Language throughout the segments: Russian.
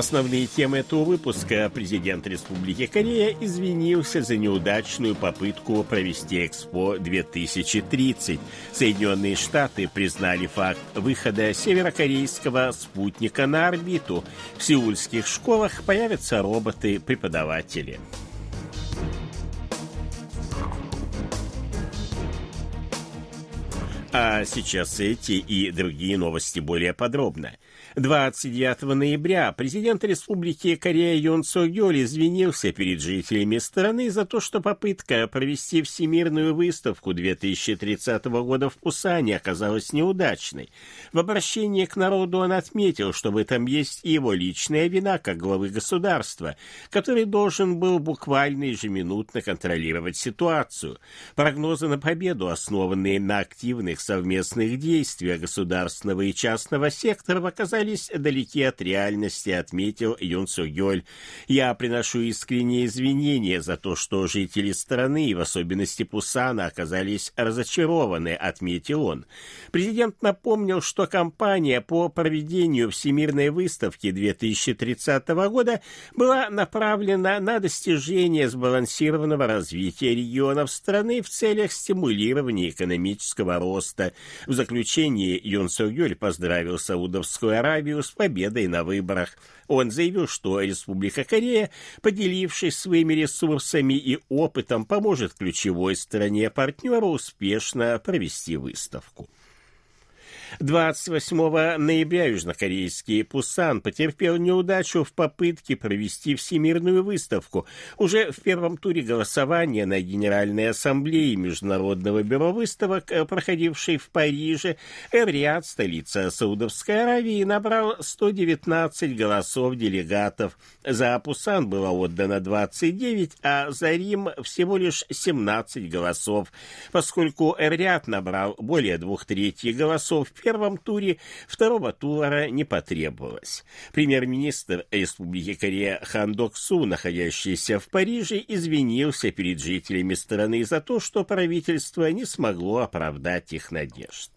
Основные темы этого выпуска. Президент Республики Корея извинился за неудачную попытку провести Экспо 2030. Соединенные Штаты признали факт выхода северокорейского спутника на орбиту. В сеульских школах появятся роботы-преподаватели. А сейчас эти и другие новости более подробно. 29 ноября президент Республики Корея Юн Со Гёль извинился перед жителями страны за то, что попытка провести Всемирную выставку 2030 года в Пусане оказалась неудачной. В обращении к народу он отметил, что в этом есть и его личная вина как главы государства, который должен был буквально ежеминутно контролировать ситуацию. Прогнозы на победу, основанные на активных совместных действиях государственного и частного секторов, оказались оказались далеки от реальности, отметил Юн Су Гёль. Я приношу искренние извинения за то, что жители страны, и в особенности Пусана, оказались разочарованы, отметил он. Президент напомнил, что кампания по проведению Всемирной выставки 2030 года была направлена на достижение сбалансированного развития регионов страны в целях стимулирования экономического роста. В заключении Юн Су Гёль поздравил Саудовскую Аравию Аравию с победой на выборах. Он заявил, что Республика Корея, поделившись своими ресурсами и опытом, поможет ключевой стране-партнеру успешно провести выставку. 28 ноября южнокорейский Пусан потерпел неудачу в попытке провести всемирную выставку. Уже в первом туре голосования на Генеральной Ассамблее Международного бюро выставок, проходившей в Париже, Эр-Риад, столица Саудовской Аравии, набрал 119 голосов делегатов. За Пусан было отдано 29, а за Рим всего лишь 17 голосов. Поскольку Эр-Риад набрал более двух третьих голосов в первом туре, второго тура не потребовалось. Премьер-министр Республики Корея Хан Док Су, находящийся в Париже, извинился перед жителями страны за то, что правительство не смогло оправдать их надежд.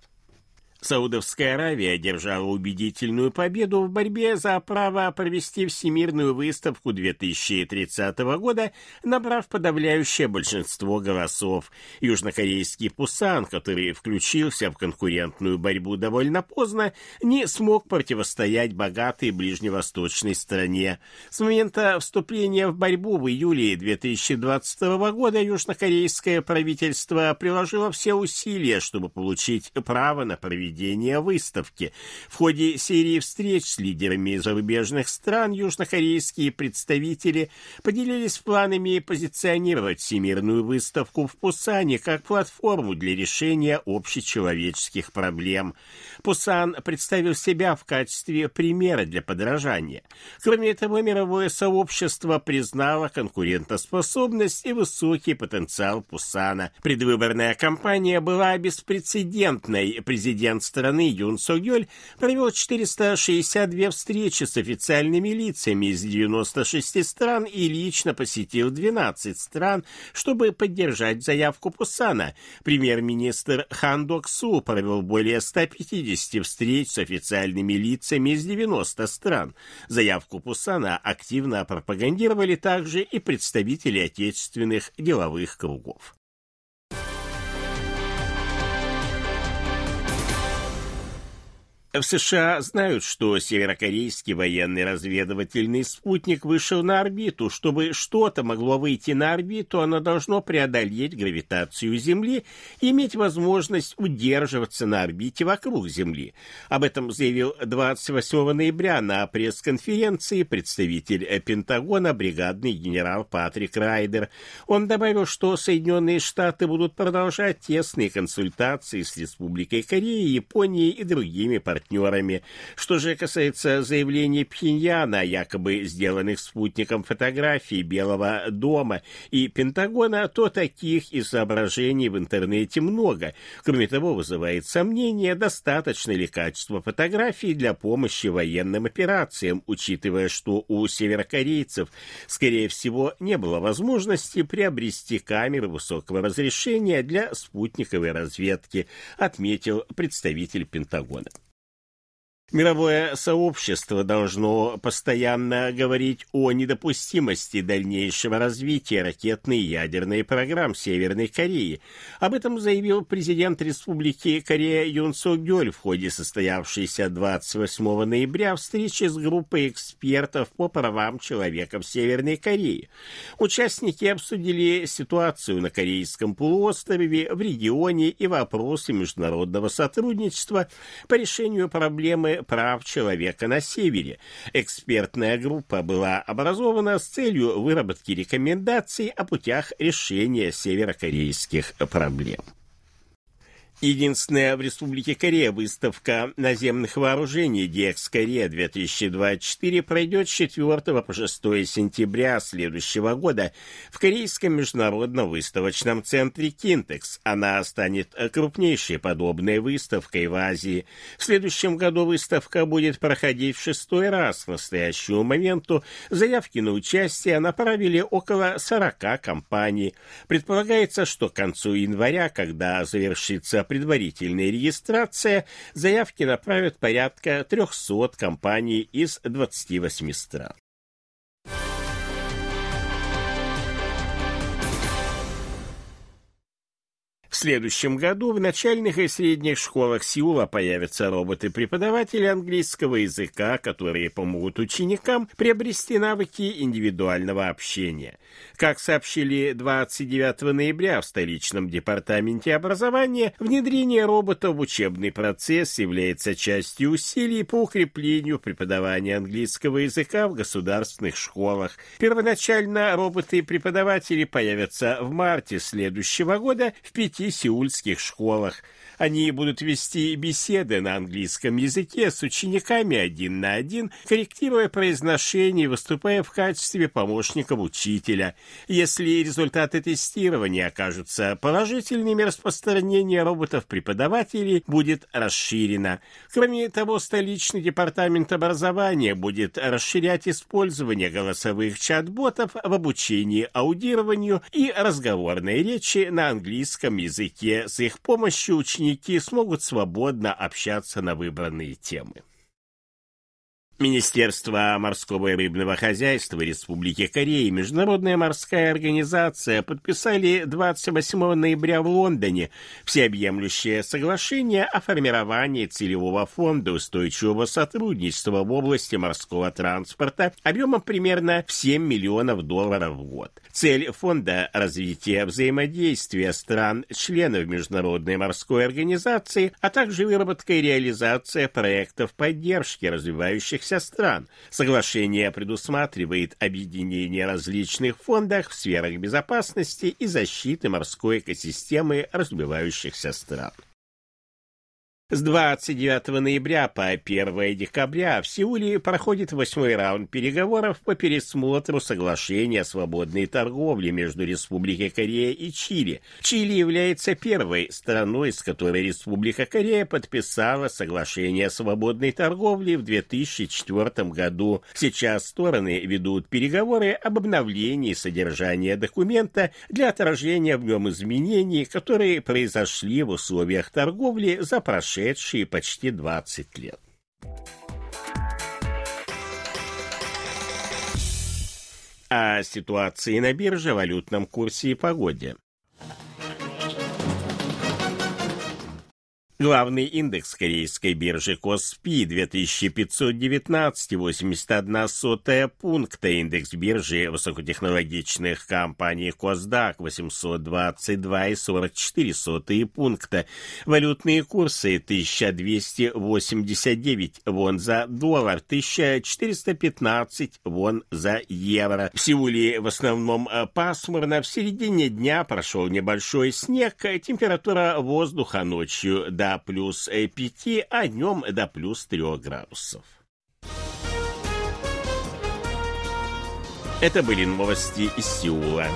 Саудовская Аравия одержала убедительную победу в борьбе за право провести Всемирную выставку 2030 года, набрав подавляющее большинство голосов. Южнокорейский Пусан, который включился в конкурентную борьбу довольно поздно, не смог противостоять богатой ближневосточной стране. С момента вступления в борьбу в июле 2020 года южнокорейское правительство приложило все усилия, чтобы получить право на проведение проведения выставки. В ходе серии встреч с лидерами зарубежных стран южнокорейские представители поделились планами позиционировать Всемирную выставку в Пусане как платформу для решения общечеловеческих проблем. Пусан представил себя в качестве примера для подражания. Кроме этого, мировое сообщество признало конкурентоспособность и высокий потенциал Пусана. Предвыборная кампания была беспрецедентной. Президент страны Юн Со Гёль провел 462 встречи с официальными лицами из 96 стран и лично посетил 12 стран, чтобы поддержать заявку Пусана. Премьер-министр Хан Док Су провел более 150 встреч с официальными лицами из 90 стран. Заявку Пусана активно пропагандировали также и представители отечественных деловых кругов. В США знают, что северокорейский военный разведывательный спутник вышел на орбиту. Чтобы что-то могло выйти на орбиту, оно должно преодолеть гравитацию Земли и иметь возможность удерживаться на орбите вокруг Земли. Об этом заявил 28 ноября на пресс-конференции представитель Пентагона бригадный генерал Патрик Райдер. Он добавил, что Соединенные Штаты будут продолжать тесные консультации с Республикой Корея, Японией и другими партнерами партнерами. Что же касается заявлений Пхеньяна якобы сделанных спутником фотографий Белого дома и Пентагона, то таких и соображений в интернете много. Кроме того, вызывает сомнение, достаточно ли качество фотографий для помощи военным операциям, учитывая, что у северокорейцев, скорее всего, не было возможности приобрести камеры высокого разрешения для спутниковой разведки, отметил представитель Пентагона. Мировое сообщество должно постоянно говорить о недопустимости дальнейшего развития ракетной и ядерной программ Северной Кореи. Об этом заявил президент Республики Корея Юн Со Гёль в ходе состоявшейся 28 ноября встречи с группой экспертов по правам человека в Северной Корее. Участники обсудили ситуацию на Корейском полуострове, в регионе и вопросы международного сотрудничества по решению проблемы прав человека на Севере. Экспертная группа была образована с целью выработки рекомендаций о путях решения северокорейских проблем. Единственная в Республике Корея выставка наземных вооружений DX Корея 2024 пройдет с 4 по 6 сентября следующего года в Корейском международном выставочном центре Кинтекс. Она станет крупнейшей подобной выставкой в Азии. В следующем году выставка будет проходить в шестой раз. К настоящему моменту заявки на участие направили около 40 компаний. Предполагается, что к концу января, когда завершится предварительная регистрация, заявки направят порядка 300 компаний из 28 стран. Следующем году в начальных и средних школах Сеула появятся роботы-преподаватели английского языка, которые помогут ученикам приобрести навыки индивидуального общения. Как сообщили 29 ноября в столичном департаменте образования, внедрение робота в учебный процесс является частью усилий по укреплению преподавания английского языка в государственных школах. Первоначально роботы-преподаватели появятся в марте следующего года в пяти сеульских школах. Они будут вести беседы на английском языке с учениками один на один, корректируя произношение выступая в качестве помощников учителя. Если результаты тестирования окажутся положительными, распространение роботов-преподавателей будет расширено. Кроме того, столичный департамент образования будет расширять использование голосовых чат-ботов в обучении аудированию и разговорной речи на английском языке. С их помощью ученики смогут свободно общаться на выбранные темы. Министерство морского и рыбного хозяйства Республики Корея и Международная морская организация подписали 28 ноября в Лондоне всеобъемлющее соглашение о формировании целевого фонда устойчивого сотрудничества в области морского транспорта объемом примерно в 7 миллионов долларов в год. Цель фонда – развитие взаимодействия стран-членов Международной морской организации, а также выработка и реализация проектов поддержки развивающих развивающихся стран. Соглашение предусматривает объединение различных фондов в сферах безопасности и защиты морской экосистемы развивающихся стран. С 29 ноября по 1 декабря в Сеуле проходит восьмой раунд переговоров по пересмотру соглашения о свободной торговле между Республикой Корея и Чили. Чили является первой страной, с которой Республика Корея подписала соглашение о свободной торговле в 2004 году. Сейчас стороны ведут переговоры об обновлении содержания документа для отражения в нем изменений, которые произошли в условиях торговли за прошедшие прошедшие почти 20 лет. О ситуации на бирже, валютном курсе и погоде. Главный индекс корейской биржи Коспи 2519,81 сотая пункта. Индекс биржи высокотехнологичных компаний Косдак 822,44 сотые пункта. Валютные курсы 1289 вон за доллар, 1415 вон за евро. В Сеуле в основном пасмурно. В середине дня прошел небольшой снег. Температура воздуха ночью до до плюс 5, а днем до плюс 3 градусов. Это были новости из Сеула.